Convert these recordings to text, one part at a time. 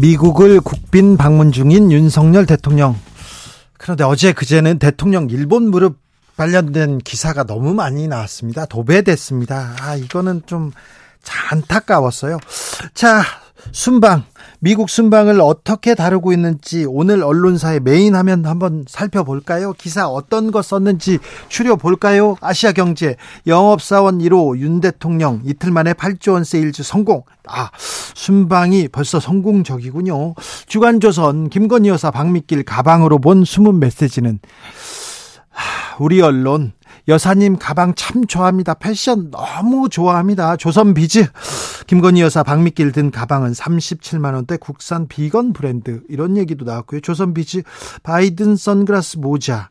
미국을 국빈 방문 중인 윤석열 대통령 그런데 어제 그제는 대통령 일본 무릎 관련된 기사가 너무 많이 나왔습니다. 도배됐습니다. 아, 이거는 좀 안타까웠어요. 자, 순방. 미국 순방을 어떻게 다루고 있는지 오늘 언론사의 메인 화면 한번 살펴볼까요? 기사 어떤 거 썼는지 추려볼까요? 아시아 경제 영업사원 1호 윤 대통령 이틀 만에 8조 원 세일즈 성공. 아, 순방이 벌써 성공적이군요. 주간조선 김건희 여사 방미길 가방으로 본 숨은 메시지는 우리 언론 여사님 가방 참 좋아합니다. 패션 너무 좋아합니다. 조선 비즈 김건희 여사 방미길 든 가방은 37만 원대 국산 비건 브랜드 이런 얘기도 나왔고요. 조선 비즈 바이든 선글라스 모자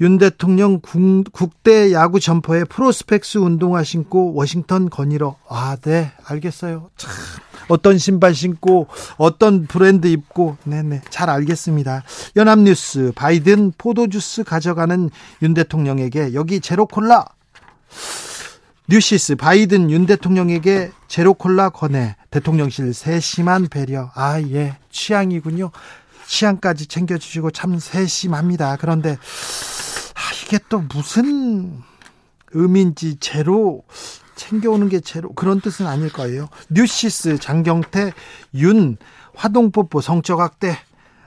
윤 대통령 국, 대 야구 점퍼에 프로스펙스 운동화 신고 워싱턴 거닐어 아, 네, 알겠어요. 참. 어떤 신발 신고 어떤 브랜드 입고. 네네. 잘 알겠습니다. 연합뉴스 바이든 포도주스 가져가는 윤 대통령에게 여기 제로콜라. 뉴시스 바이든 윤 대통령에게 제로콜라 권해 대통령실 세심한 배려. 아 예. 취향이군요. 취향까지 챙겨주시고 참 세심합니다. 그런데 이게 또 무슨 의미인지 제로 챙겨오는 게 제로 그런 뜻은 아닐 거예요. 뉴시스 장경태 윤 화동뽀뽀 성적 학대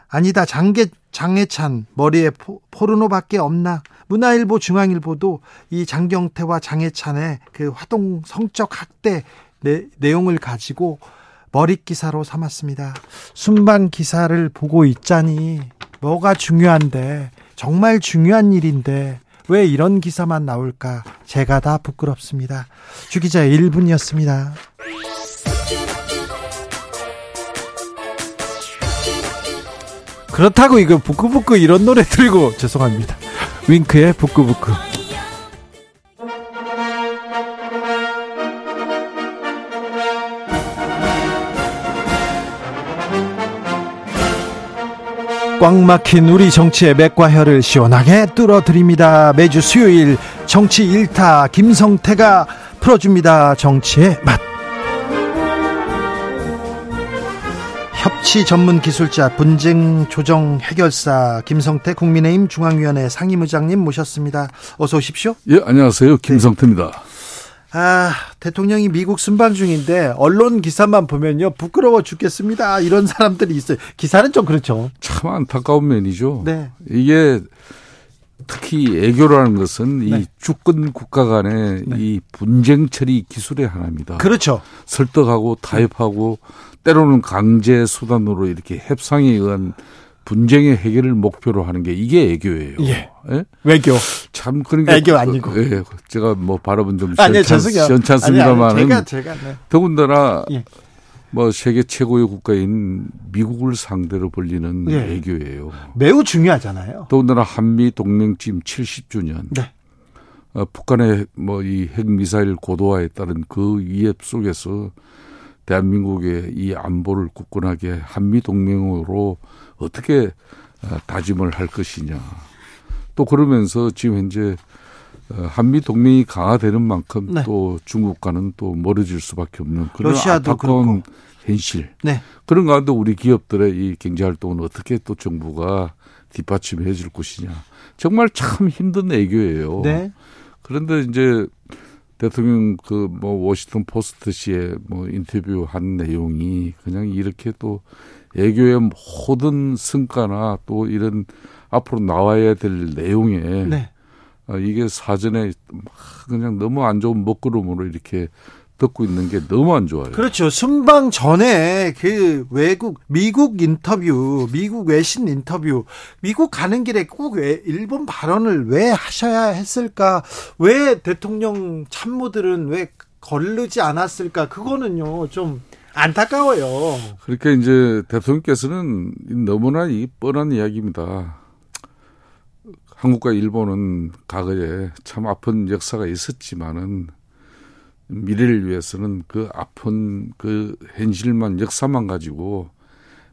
아니다 장계 장예찬 머리에 포, 포르노밖에 없나 문화일보 중앙일보도 이 장경태와 장예찬의 그 화동 성적 학대 내, 내용을 가지고 머리 기사로 삼았습니다. 순방 기사를 보고 있자니 뭐가 중요한데 정말 중요한 일인데 왜 이런 기사만 나올까? 제가 다 부끄럽습니다. 주기자 1분이었습니다. 그렇다고 이거 부끄부끄 이런 노래 들고 죄송합니다. 윙크의 부끄부끄. 꽉 막힌 우리 정치의 맥과 혀를 시원하게 뚫어드립니다. 매주 수요일 정치 일타 김성태가 풀어줍니다. 정치의 맛. 협치 전문 기술자 분쟁 조정 해결사 김성태 국민의힘 중앙위원회 상임의장님 모셨습니다. 어서 오십시오. 예, 안녕하세요. 김성태입니다. 네. 아, 대통령이 미국 순방 중인데 언론 기사만 보면요 부끄러워 죽겠습니다. 이런 사람들이 있어요. 기사는 좀 그렇죠. 참 안타까운 면이죠. 네. 이게 특히 애교라는 것은 네. 이 주권 국가 간의 네. 이 분쟁 처리 기술의 하나입니다. 그렇죠. 설득하고 타협하고 때로는 강제 수단으로 이렇게 협상에 의한 분쟁의 해결을 목표로 하는 게 이게 애교예요. 예. 예? 외교. 참 그러니까 애교 아니고. 예. 제가 뭐 발음은 좀 시원찮, 습니다만 제가 제가 네. 더군다나 예. 뭐 세계 최고의 국가인 미국을 상대로 벌리는 예. 애교예요. 매우 중요하잖아요. 더군다나 한미 동맹 지금 70주년. 네. 어, 북한의 뭐 이 핵미사일 고도화에 따른 그 위협 속에서 대한민국의 이 안보를 굳건하게 한미 동맹으로 어떻게 어, 다짐을 할 것이냐. 또 그러면서 지금 현재 어, 한미 동맹이 강화되는 만큼 네. 또 중국과는 또 멀어질 수밖에 없는 그런 안타까운 현실. 네. 그런 가운데 우리 기업들의 이 경제 활동은 어떻게 또 정부가 뒷받침해 줄 것이냐. 정말 참 힘든 애교예요. 네. 그런데 이제 대통령 그 뭐 워싱턴 포스트 시에 뭐 인터뷰 한 내용이 그냥 이렇게 또 애교의 모든 성과나 또 이런 앞으로 나와야 될 내용에 네. 어, 이게 사전에 그냥 너무 안 좋은 먹구름으로 이렇게 듣고 있는 게 너무 안 좋아요. 그렇죠. 순방 전에 그 외국 미국 인터뷰, 미국 외신 인터뷰, 미국 가는 길에 꼭 왜 일본 발언을 왜 하셔야 했을까? 왜 대통령 참모들은 왜 거르지 않았을까? 그거는요 좀 안타까워요. 그러니까 이제 대통령께서는 너무나 이 뻔한 이야기입니다. 한국과 일본은 과거에 참 아픈 역사가 있었지만은 미래를 위해서는 그 아픈 그 현실만 역사만 가지고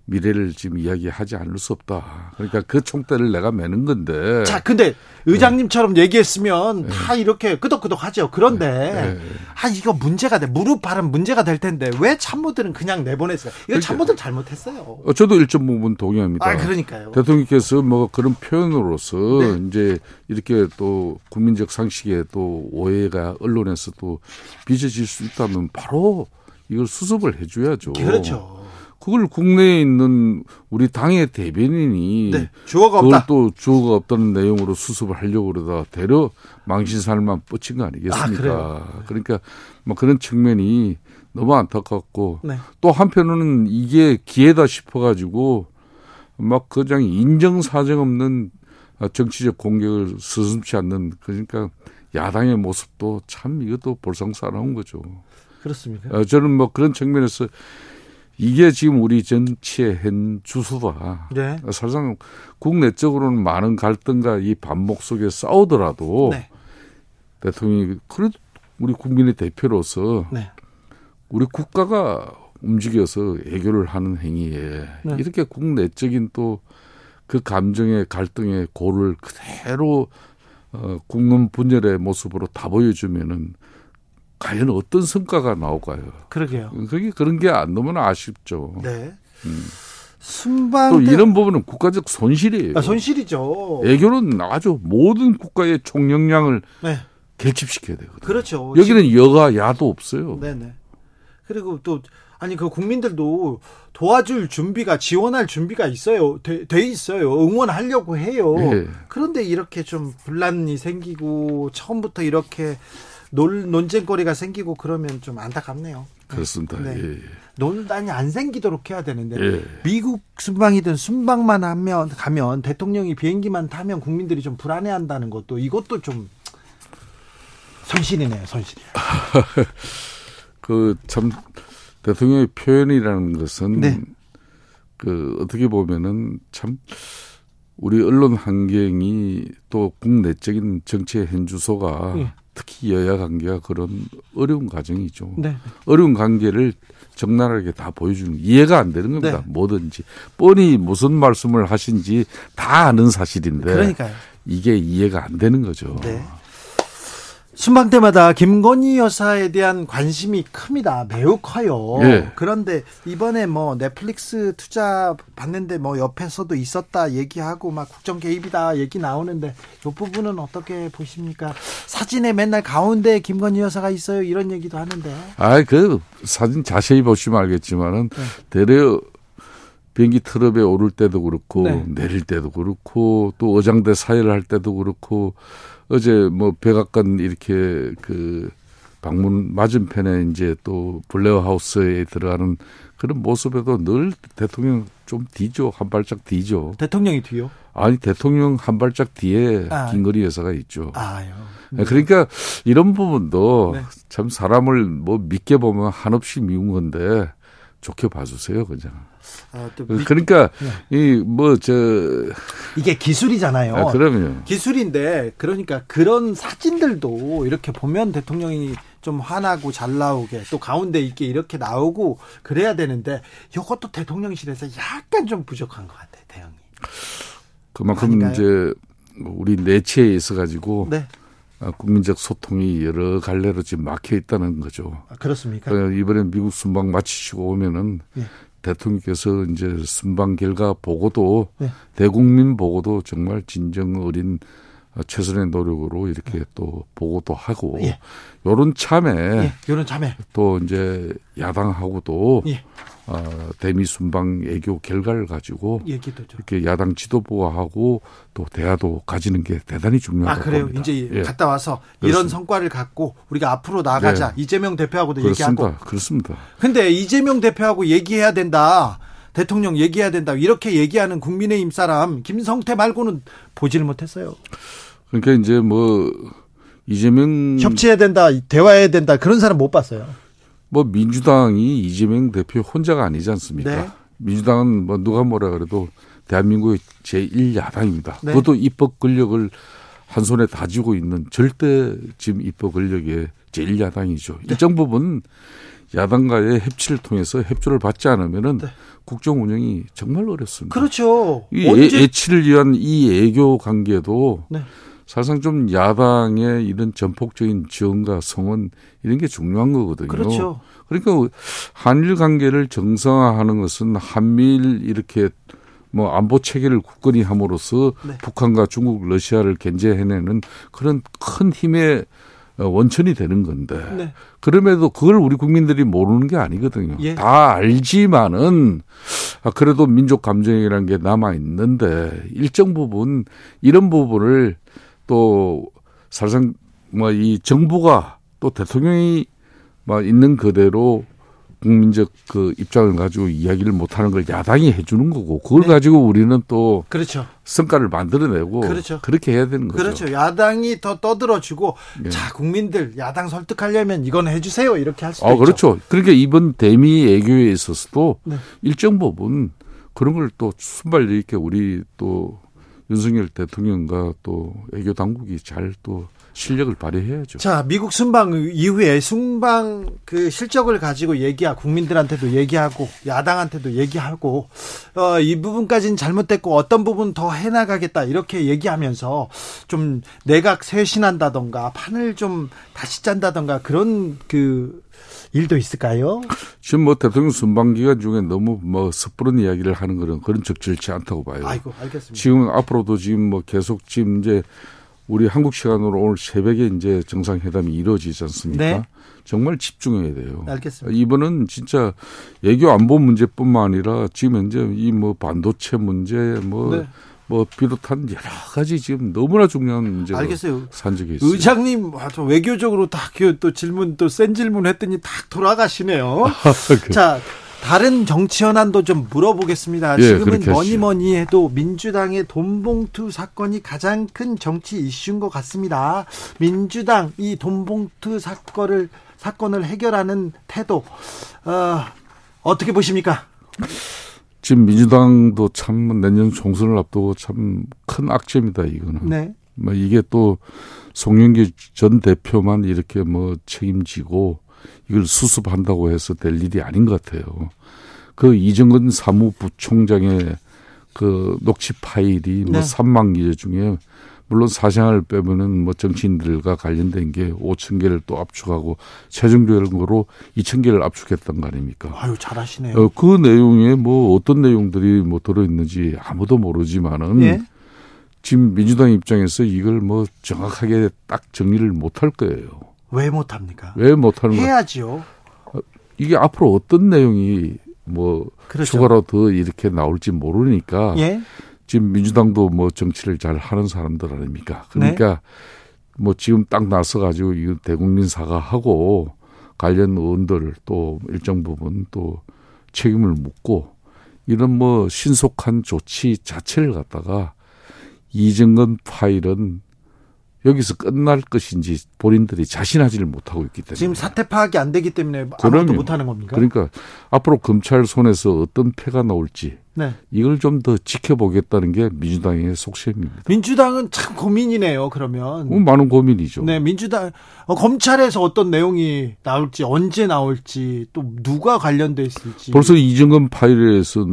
미래를 지금 이야기하지 않을 수 없다. 그러니까 그 총대를 내가 매는 건데. 자, 근데 의장님처럼 얘기했으면 네. 다 이렇게 끄덕끄덕 하죠. 그런데, 네. 네. 아, 이거 문제가 돼. 무릎 발은 문제가 될 텐데, 왜 참모들은 그냥 내보냈어요? 이거 그러니까, 참모들 잘못했어요. 어, 저도 일정 부분 동의합니다. 아, 그러니까요. 대통령께서 뭐 그런 표현으로서 네. 이제 이렇게 또 국민적 상식에 또 오해가 언론에서 또 빚어질 수 있다면 바로 이걸 수습을 해줘야죠. 그렇죠. 그걸 국내에 있는 우리 당의 대변인이 네, 주어가 없다. 또 주어가 없다는 내용으로 수습을 하려고 그러다 대려 망신살만 뻗친 거 아니겠습니까? 아, 그러니까 뭐 그런 측면이 너무 안타깝고 네. 또 한편으로는 이게 기회다 싶어가지고 막 그냥 인정사정 없는 정치적 공격을 서슴치 않는 그러니까 야당의 모습도 참 이것도 볼상사나운 거죠. 그렇습니까? 어, 저는 뭐 그런 측면에서 이게 지금 우리 정치의 현 주소다. 네. 사실상 국내적으로는 많은 갈등과 이 반목 속에 싸우더라도 네. 대통령이 그래도 우리 국민의 대표로서 네. 우리 국가가 움직여서 해결을 하는 행위에 네. 이렇게 국내적인 또 그 감정의 갈등의 고를 그대로 어, 국민 분열의 모습으로 다 보여주면은 과연 어떤 성과가 나올까요? 그러게요. 그게 그런 게안 너무나 아쉽죠. 네. 음. 순방 또 이런 부분은 국가적 손실이에요. 아, 손실이죠. 애교는 아주 모든 국가의 총력량을 네. 결집시켜야 되거든요. 그렇죠. 여기는 지금... 여가 야도 없어요. 네네. 그리고 또 아니 그 국민들도 도와줄 준비가 지원할 준비가 있어요. 돼, 돼 있어요. 응원하려고 해요. 네. 그런데 이렇게 좀 분란이 생기고 처음부터 이렇게 논, 논쟁거리가 생기고 그러면 좀 안타깝네요. 그렇습니다. 네. 예. 논란이 안 생기도록 해야 되는데 예. 미국 순방이든 순방만 하면 가면 대통령이 비행기만 타면 국민들이 좀 불안해한다는 것도 이것도 좀 손실이네요, 손실. 그참 대통령의 표현이라는 것은 네. 그 어떻게 보면은 참 우리 언론 환경이 또 국내적인 정치의 현주소가 예. 특히 여야 관계가 그런 어려운 과정이죠. 네. 어려운 관계를 적나라하게 다 보여주는 이해가 안 되는 겁니다. 네. 뭐든지 뻔히 무슨 말씀을 하신지 다 아는 사실인데 그러니까요. 이게 이해가 안 되는 거죠. 네. 순방 때마다 김건희 여사에 대한 관심이 큽니다. 매우 커요. 예. 그런데 이번에 뭐 넷플릭스 투자 받는데 뭐 옆에서도 있었다 얘기하고 막 국정 개입이다 얘기 나오는데 이 부분은 어떻게 보십니까? 사진에 맨날 가운데 김건희 여사가 있어요 이런 얘기도 하는데. 아, 그 사진 자세히 보시면 알겠지만은 네. 대려 비행기 트럭에 오를 때도 그렇고 네. 내릴 때도 그렇고 또 어장대 사회를 할 때도 그렇고 어제 뭐 백악관 이렇게 그 방문 맞은편에 이제 또 블레어 하우스에 들어가는 그런 모습에도 늘 대통령 좀 뒤죠 한 발짝 뒤죠. 대통령이 뒤요? 아니 대통령 한 발짝 뒤에 아. 김건희 여사가 있죠. 아요. 그러니까 이런 부분도 네. 참 사람을 뭐 믿게 보면 한없이 미운 건데 좋게 봐주세요 그냥. 아, 또 미- 그러니까 네. 이뭐 저 이게 기술이잖아요. 아, 그러면 기술인데 그러니까 그런 사진들도 이렇게 보면 대통령이 좀 화나고 잘 나오게 또 가운데 있게 이렇게 나오고 그래야 되는데 이것도 대통령실에서 약간 좀 부족한 것 같아요 대응이. 그만큼 아닌가요? 이제 우리 내치에 있어 가지고 네, 국민적 소통이 여러 갈래로 지금 막혀 있다는 거죠. 아, 그렇습니까? 그 이번에 미국 순방 마치시고 오면은 예. 대통령께서 이제 순방 결과 보고도 네. 대국민 보고도 정말 진정 어린 최선의 노력으로 이렇게 또 보고도 하고 예. 요런 참에 예, 이런 자매. 또 이제 야당하고도 예, 어, 대미 순방 애교 결과를 가지고 좀. 이렇게 야당 지도부하고 또 대화도 가지는 게 대단히 아 중요하다고 그래요. 봅니다. 이제 예. 갔다 와서 이런 그렇습니다. 성과를 갖고 우리가 앞으로 나가자. 이재명 대표하고도 얘기하고. 그렇습니다. 그렇습니다. 근데 이재명 대표하고 얘기해야 된다. 대통령 얘기해야 된다. 이렇게 얘기하는 국민의힘 사람 김성태 말고는 보지를 못했어요. 그러니까 이제 뭐 이재명 협치해야 된다. 대화해야 된다. 그런 사람 못 봤어요. 뭐 민주당이 이재명 대표 혼자가 아니지 않습니까? 네. 민주당은 뭐 누가 뭐라 그래도 대한민국의 제1야당입니다. 네. 그것도 입법 권력을 한 손에 다 쥐고 있는 절대 지금 입법 권력의 제1야당이죠. 네. 일정 부분 야당과의 협치를 통해서 협조를 받지 않으면은 네. 국정 운영이 정말 어렵습니다. 그렇죠. 이 언제 애, 애치를 위한 이 애교 관계도 네. 사실상 좀 야당의 이런 전폭적인 지원과 성원 이런 게 중요한 거거든요. 그렇죠. 그러니까 한일 관계를 정상화하는 것은 한미일 이렇게 뭐 안보 체계를 굳건히 함으로써 네. 북한과 중국, 러시아를 견제해내는 그런 큰 힘의 어, 원천이 되는 건데 네. 그럼에도 그걸 우리 국민들이 모르는 게 아니거든요. 예. 다 알지만은 아, 그래도 민족 감정이라는 게 남아 있는데 일정 부분 이런 부분을 또 사실상 뭐 이 정부가 또 대통령이 뭐 있는 그대로 국민적 그 입장을 가지고 이야기를 못하는 걸 야당이 해주는 거고 그걸 네. 가지고 우리는 또 그렇죠. 성과를 만들어내고 그렇죠. 그렇게 해야 되는 거죠. 그렇죠. 야당이 더 떠들어주고 예. 자 국민들 야당 설득하려면 이건 해주세요 이렇게 할 수도 아, 있죠. 그렇죠. 그러니까 이번 대미 애교에 있어서도 네. 일정 부분 그런 걸 또 순발력 있게 우리 또 윤석열 대통령과 또 애교 당국이 잘 또 실력을 발휘해야죠. 자 미국 순방 이후에 순방 그 실적을 가지고 얘기하고 국민들한테도 얘기하고 야당한테도 얘기하고 어, 이 부분까지는 잘못됐고 어떤 부분 더 해나가겠다 이렇게 얘기하면서 좀 내각 쇄신한다던가 판을 좀 다시 짠다던가 그런 그 일도 있을까요? 지금 뭐 대통령 순방 기간 중에 너무 뭐 섣부른 이야기를 하는 그런 그런 적절치 않다고 봐요. 아이고 알겠습니다. 지금 앞으로도 지금 뭐 계속 지금 이제 우리 한국 시간으로 오늘 새벽에 이제 정상회담이 이루어지지 않습니까? 네. 정말 집중해야 돼요. 알겠습니다. 이번은 진짜 외교 안보 문제뿐만 아니라 지금 현재 이 뭐 반도체 문제 뭐 네. 뭐 비롯한 여러 가지 지금 너무나 중요한 문제가 알겠어요. 산적해 있어요. 의장님 외교적으로 딱또 질문 또 센 질문 했더니 딱 돌아가시네요. 그 자, 다른 정치 현안도 좀 물어보겠습니다. 예, 지금은 뭐니. 뭐니 해도 민주당의 돈봉투 사건이 가장 큰 정치 이슈인 것 같습니다. 민주당 이 돈봉투 사건을 사건을 해결하는 태도 어, 어떻게 보십니까? 지금 민주당도 참 내년 총선을 앞두고 참 큰 악재입니다. 이거는. 네. 뭐 이게 또 송영기 전 대표만 이렇게 뭐 책임지고 이걸 수습한다고 해서 될 일이 아닌 것 같아요. 그 이정근 사무부총장의 그 녹취 파일이 뭐 네. 3만 개 중에 물론 사생활을 빼면은 뭐 정치인들과 관련된 게 5천 개를 또 압축하고 최종적으로 2천 개를 압축했던 거 아닙니까? 아유 잘하시네요. 어, 그 내용에 뭐 어떤 내용들이 뭐 들어 있는지 아무도 모르지만은 예. 지금 민주당 입장에서 이걸 뭐 정확하게 딱 정리를 못 할 거예요. 왜 못 합니까? 왜 못 하는 거야? 해야지요. 이게 앞으로 어떤 내용이 뭐 그렇죠. 추가로 더 이렇게 나올지 모르니까 예. 지금 민주당도 뭐 정치를 잘 하는 사람들 아닙니까? 그러니까 네. 뭐 지금 딱 나서 가지고 이거 대국민 사과하고 관련 의원들 또 일정 부분 또 책임을 묻고 이런 뭐 신속한 조치 자체를 갖다가 이정근 파일은 여기서 끝날 것인지 본인들이 자신하지를 못하고 있기 때문에 지금 사태 파악이 안 되기 때문에 아무것도 그럼요. 못하는 겁니까? 그러니까 앞으로 검찰 손에서 어떤 패가 나올지 네. 이걸 좀 더 지켜보겠다는 게 민주당의 속셈입니다. 민주당은 참 고민이네요. 그러면 어, 많은 고민이죠. 네 민주당 어, 검찰에서 어떤 내용이 나올지 언제 나올지 또 누가 관련돼 있을지 벌써 이정근 파일에서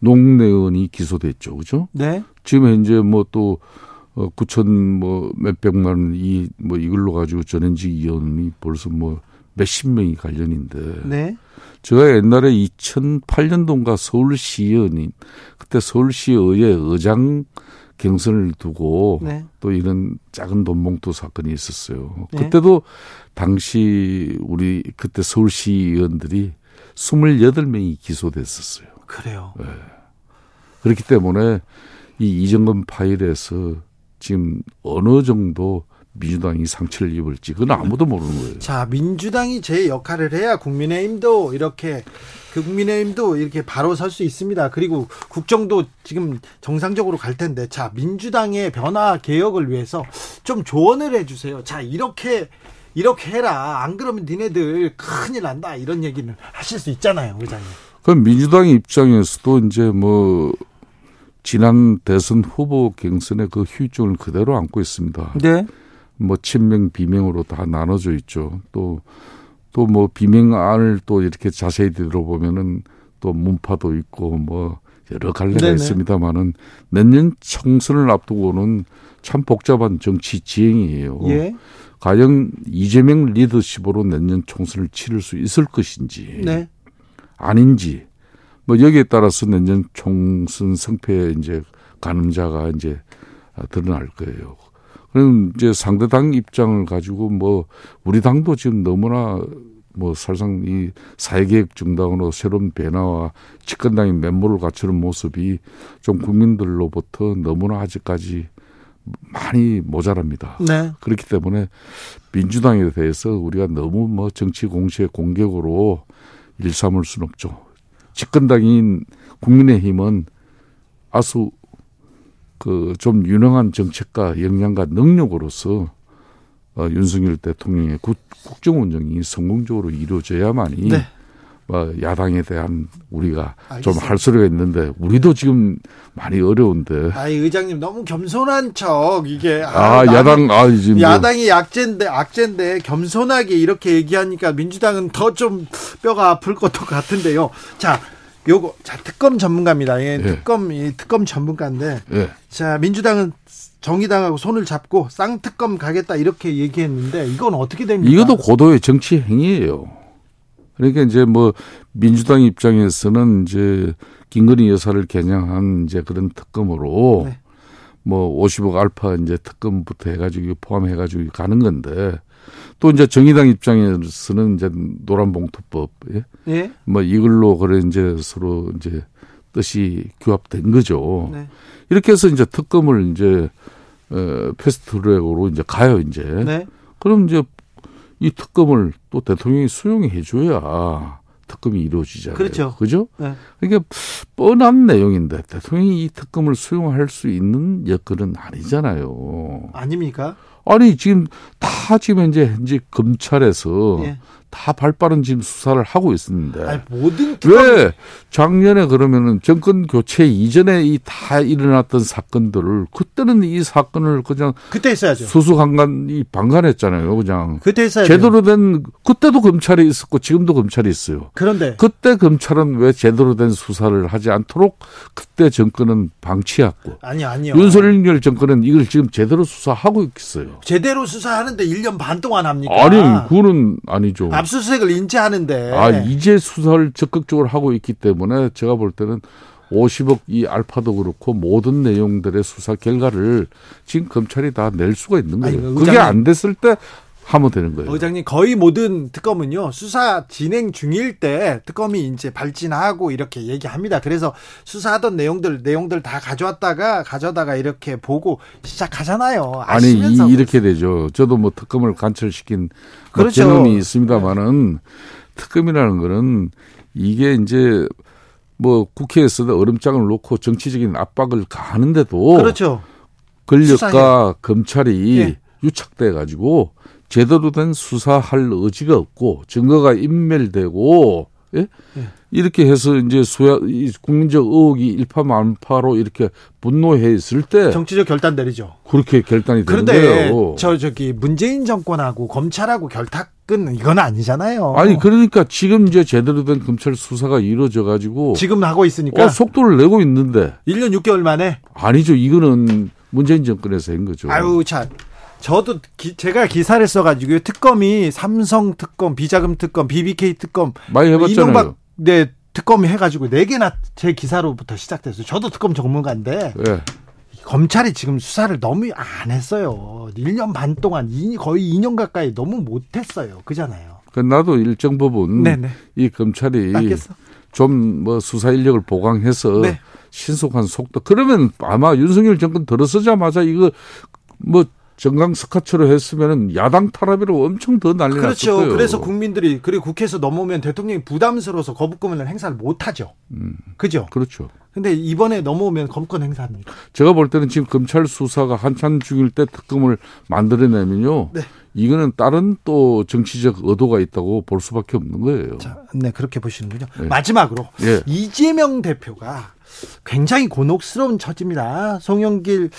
농내원이 기소됐죠, 그죠? 네 지금 현재 뭐또 어, 9천 뭐 몇백만 원 이 뭐 이걸로 가지고 전현직 의원이 벌써 뭐 몇십 명이 관련인데 네. 제가 옛날에 2008년도인가 서울시의원인 그때 서울시의회 의장 경선을 두고 네. 또 이런 작은 돈봉투 사건이 있었어요. 네. 그때도 당시 우리 그때 서울시 의원들이 28명이 기소됐었어요. 그래요. 그렇기 때문에 이 이정근 파일에서 지금 어느 정도 민주당이 상처를 입을지 그건 아무도 모르는 거예요. 자 민주당이 제 역할을 해야 국민의힘도 이렇게 그 국민의힘도 이렇게 바로 설 수 있습니다. 그리고 국정도 지금 정상적으로 갈 텐데 자 민주당의 변화 개혁을 위해서 좀 조언을 해 주세요. 자 이렇게 이렇게 해라. 안 그러면 니네들 큰일 난다. 이런 얘기는 하실 수 있잖아요, 의장님. 그럼 민주당 입장에서도 이제 뭐 지난 대선 후보 경선의 그 휴증을 그대로 안고 있습니다. 네. 뭐 친명 비명으로 다 나눠져 있죠. 또 또 뭐 비명안을 또 이렇게 자세히 들어보면은 또 문파도 있고 뭐 여러 갈래가. 있습니다만은 내년 총선을 앞두고는 참 복잡한 정치 지행이에요. 예. 과연 이재명 리더십으로 내년 총선을 치를 수 있을 것인지 네. 아닌지 뭐 여기에 따라서 내년 총선 성패에 이제 가늠자가 이제 드러날 거예요. 그럼 이제 상대 당 입장을 가지고 뭐 우리 당도 지금 너무나 뭐 사실상 이 사회개혁 정당으로 새로운 변화와 집권당이 면모를 갖추는 모습이 좀 국민들로부터 너무나 아직까지 많이 모자랍니다. 네. 그렇기 때문에 민주당에 대해서 우리가 너무 뭐 정치 공시의 공격으로 일삼을 수는 없죠. 집권당인 국민의힘은 아주 그 좀 유능한 정책과 역량과 능력으로서 어, 윤석열 대통령의 국, 국정 운영이 성공적으로 이루어져야만이 네. 어, 야당에 대한 우리가 좀. 할 소리가 있는데 우리도 지금 많이 어려운데 아이 의장님 너무 겸손한 척 이게 아, 나는 야당 아 지금 뭐 야당이 약재인데 악재인데 겸손하게 이렇게 얘기하니까 민주당은 더 좀 뼈가 아플 것도 같은데요. 자, 요거 자 특검 전문가입니다. 예, 예. 특검 이 특검 전문가인데 예. 자 민주당은 정의당하고 손을 잡고 쌍특검 가겠다 이렇게 얘기했는데 이건 어떻게 됩니까? 이것도 고도의 정치 행위예요. 그러니까 이제 뭐 민주당 입장에서는 이제 김건희 여사를 겨냥한 이제 그런 특검으로 네. 뭐 50억 알파 이제 특검부터 해가지고 포함해가지고 가는 건데 또 이제 정의당 입장에서는 이제 노란봉투법 예? 예. 뭐 이걸로 그래 이제 서로 이제 뜻이 규합된 거죠. 네. 이렇게 해서 이제 특검을 이제 어 패스트트랙으로 이제 가요 이제. 네. 그럼 이제 이 특검을 또 대통령이 수용해 줘야 특검이 이루어지잖아요. 그렇죠. 그죠? 네. 그러니까 뻔한 내용인데 대통령이 이 특검을 수용할 수 있는 여건은 아니잖아요. 아닙니까? 아니 지금 다 지금 이제 현재 검찰에서 예. 다 발빠른 지금 수사를 하고 있었는데 아니, 모든 왜 작년에 그러면은 정권 교체 이전에 이 다 일어났던 사건들을 그때는 이 사건을 그냥 그때 했어야죠. 수수관관이 방관했잖아요. 그냥 그때 했어야죠. 제대로 된 그때도 검찰이 있었고 지금도 검찰이 있어요. 그런데 그때 검찰은 왜 제대로 된 수사를 하지 않도록 그때 정권은 방치했고 아니 아니요. 윤석열 정권은 이걸 지금 제대로 수사하고 있겠어요. 제대로 수사하는데 1년 반 동안 합니까? 아니 그거는 아니죠. 압수수색을 인지하는데. 아 이제 수사를 적극적으로 하고 있기 때문에 제가 볼 때는 50억 이 알파도 그렇고 모든 내용들의 수사 결과를 지금 검찰이 다 낼 수가 있는 아니, 거예요. 의장님- 그게 안 됐을 때 하면 되는 거예요. 의장님 거의 모든 특검은요 수사 진행 중일 때 특검이 이제 발진하고 이렇게 얘기합니다. 그래서 수사하던 내용들 내용들 다 가져왔다가 가져다가 이렇게 보고 시작하잖아요. 아니 이, 이렇게 되죠. 저도 뭐 특검을 관철시킨 뭐 그렇죠. 경험이 있습니다만은 특검이라는 거는 이게 이제 뭐 국회에서도 얼음장을 놓고 정치적인 압박을 가하는데도 그렇죠. 권력과 수사해요. 검찰이 예. 유착돼 가지고 제대로 된 수사할 의지가 없고 증거가 인멸되고 예? 예. 이렇게 해서 이제 이 국민적 의혹이 일파만파로 이렇게 분노해 있을 때 정치적 결단 내리죠. 그렇게 결단이 되는 그런데 거예요. 저 저기 문재인 정권하고 검찰하고 결탁은 이건 아니잖아요. 아니 그러니까 지금 이제 제대로 된 검찰 수사가 이루어져 가지고 지금 하고 있으니까 어, 속도를 내고 있는데 1년 6개월 만에 아니죠. 이거는 문재인 정권에서 한 거죠. 아유 참 저도 기- 제가 기사를 써가지고 특검이 삼성 특검, 비자금 특검, BBK 특검, 많이 해봤잖아요. 이명박 네 특검이 해가지고 네 개나 제 기사로부터 시작됐어요. 저도 특검 전문가인데 예. 검찰이 지금 수사를 너무 안 했어요. 1년 반 동안 이- 거의 2년 가까이 너무 못했어요. 그잖아요. 그 나도 일정 부분 네네. 이 검찰이. 좀 뭐 수사 인력을 보강해서 네. 신속한 속도 그러면 아마 윤석열 정권 들어서자마자 이거 뭐 정강 스카처로 했으면은 야당 탈압이로 엄청 더 난리 그렇죠. 거예요. 그래서 국민들이 그리고 국회에서 넘어오면 대통령이 부담스러워서 거부권을 행사를 못 하죠. 그죠? 그렇죠. 근데 이번에 넘어오면 검권 행사합니다. 제가 볼 때는 지금 검찰 수사가 한참 중일 때 특검을 만들어내면요. 네. 이거는 다른 또 정치적 의도가 있다고 볼 수밖에 없는 거예요. 자, 네, 그렇게 보시는군요. 네. 마지막으로 네. 이재명 대표가 굉장히 곤혹스러운 처지입니다. 송영길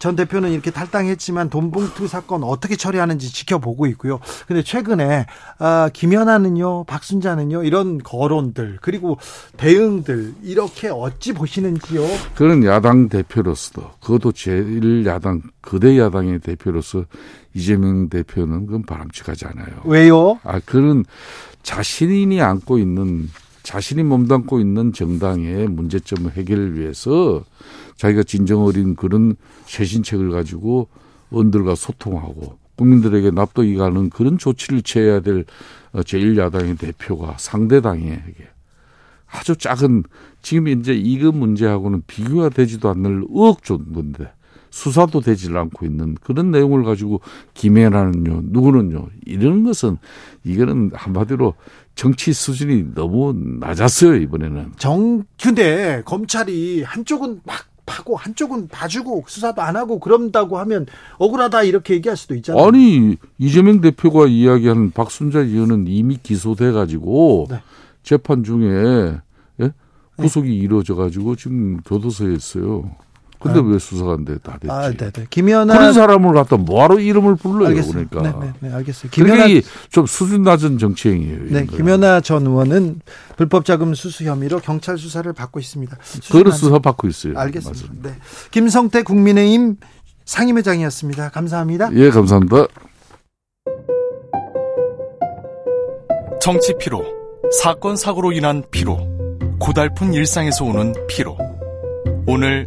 전 대표는 이렇게 탈당했지만 돈봉투 사건 어떻게 처리하는지 지켜보고 있고요. 근데 최근에 아, 김연아는요, 박순자는요 이런 거론들 그리고 대응들 이렇게 어찌 보시는지요? 그런 야당 대표로서도 그것도 제일 야당 거대 야당의 대표로서 이재명 대표는 그건 바람직하지 않아요. 왜요? 아 그런 자신이 안고 있는 자신이 몸담고 있는 정당의 문제점 해결을 위해서 자기가 진정 어린 그런 쇄신책을 가지고 원들과 소통하고 국민들에게 납득이 가는 그런 조치를 취해야 될 제1야당의 대표가 상대당에게 아주 작은 지금 이제 이거 문제하고는 비교가 되지도 않는 의혹 정도인데 수사도 되질 않고 있는 그런 내용을 가지고 김해라는요 누구는요 이런 것은 이거는 한마디로 정치 수준이 너무 낮았어요 이번에는. 정 근데 검찰이 한쪽은 막 파고 한쪽은 봐주고 수사도 안 하고 그런다고 하면 억울하다 이렇게 얘기할 수도 있잖아요. 아니 이재명 대표가 이야기하는 박순자 의원은 이미 기소돼 가지고 네. 재판 중에 예? 구속이 네. 이루어져 가지고 지금 교도소에 있어요. 근데 아. 왜 수사가 안 돼? 다 됐지. 아, 네, 네. 김연아 그런 사람을 갖다 뭐하러 이름을 불러요, 알겠어요. 그러니까. 네, 네, 네 알겠어요. 김연아 좀 수준 낮은 정치행위예요. 네, 김연아 전 의원은 불법 자금 수수 혐의로 경찰 수사를 받고 있습니다. 그런 수사 받고 있어요. 알겠습니다. 맞습니다. 네. 김성태 국민의힘 상임회장이었습니다. 감사합니다. 예, 감사합니다. 정치 피로, 사건 사고로 인한 피로, 고달픈 일상에서 오는 피로. 오늘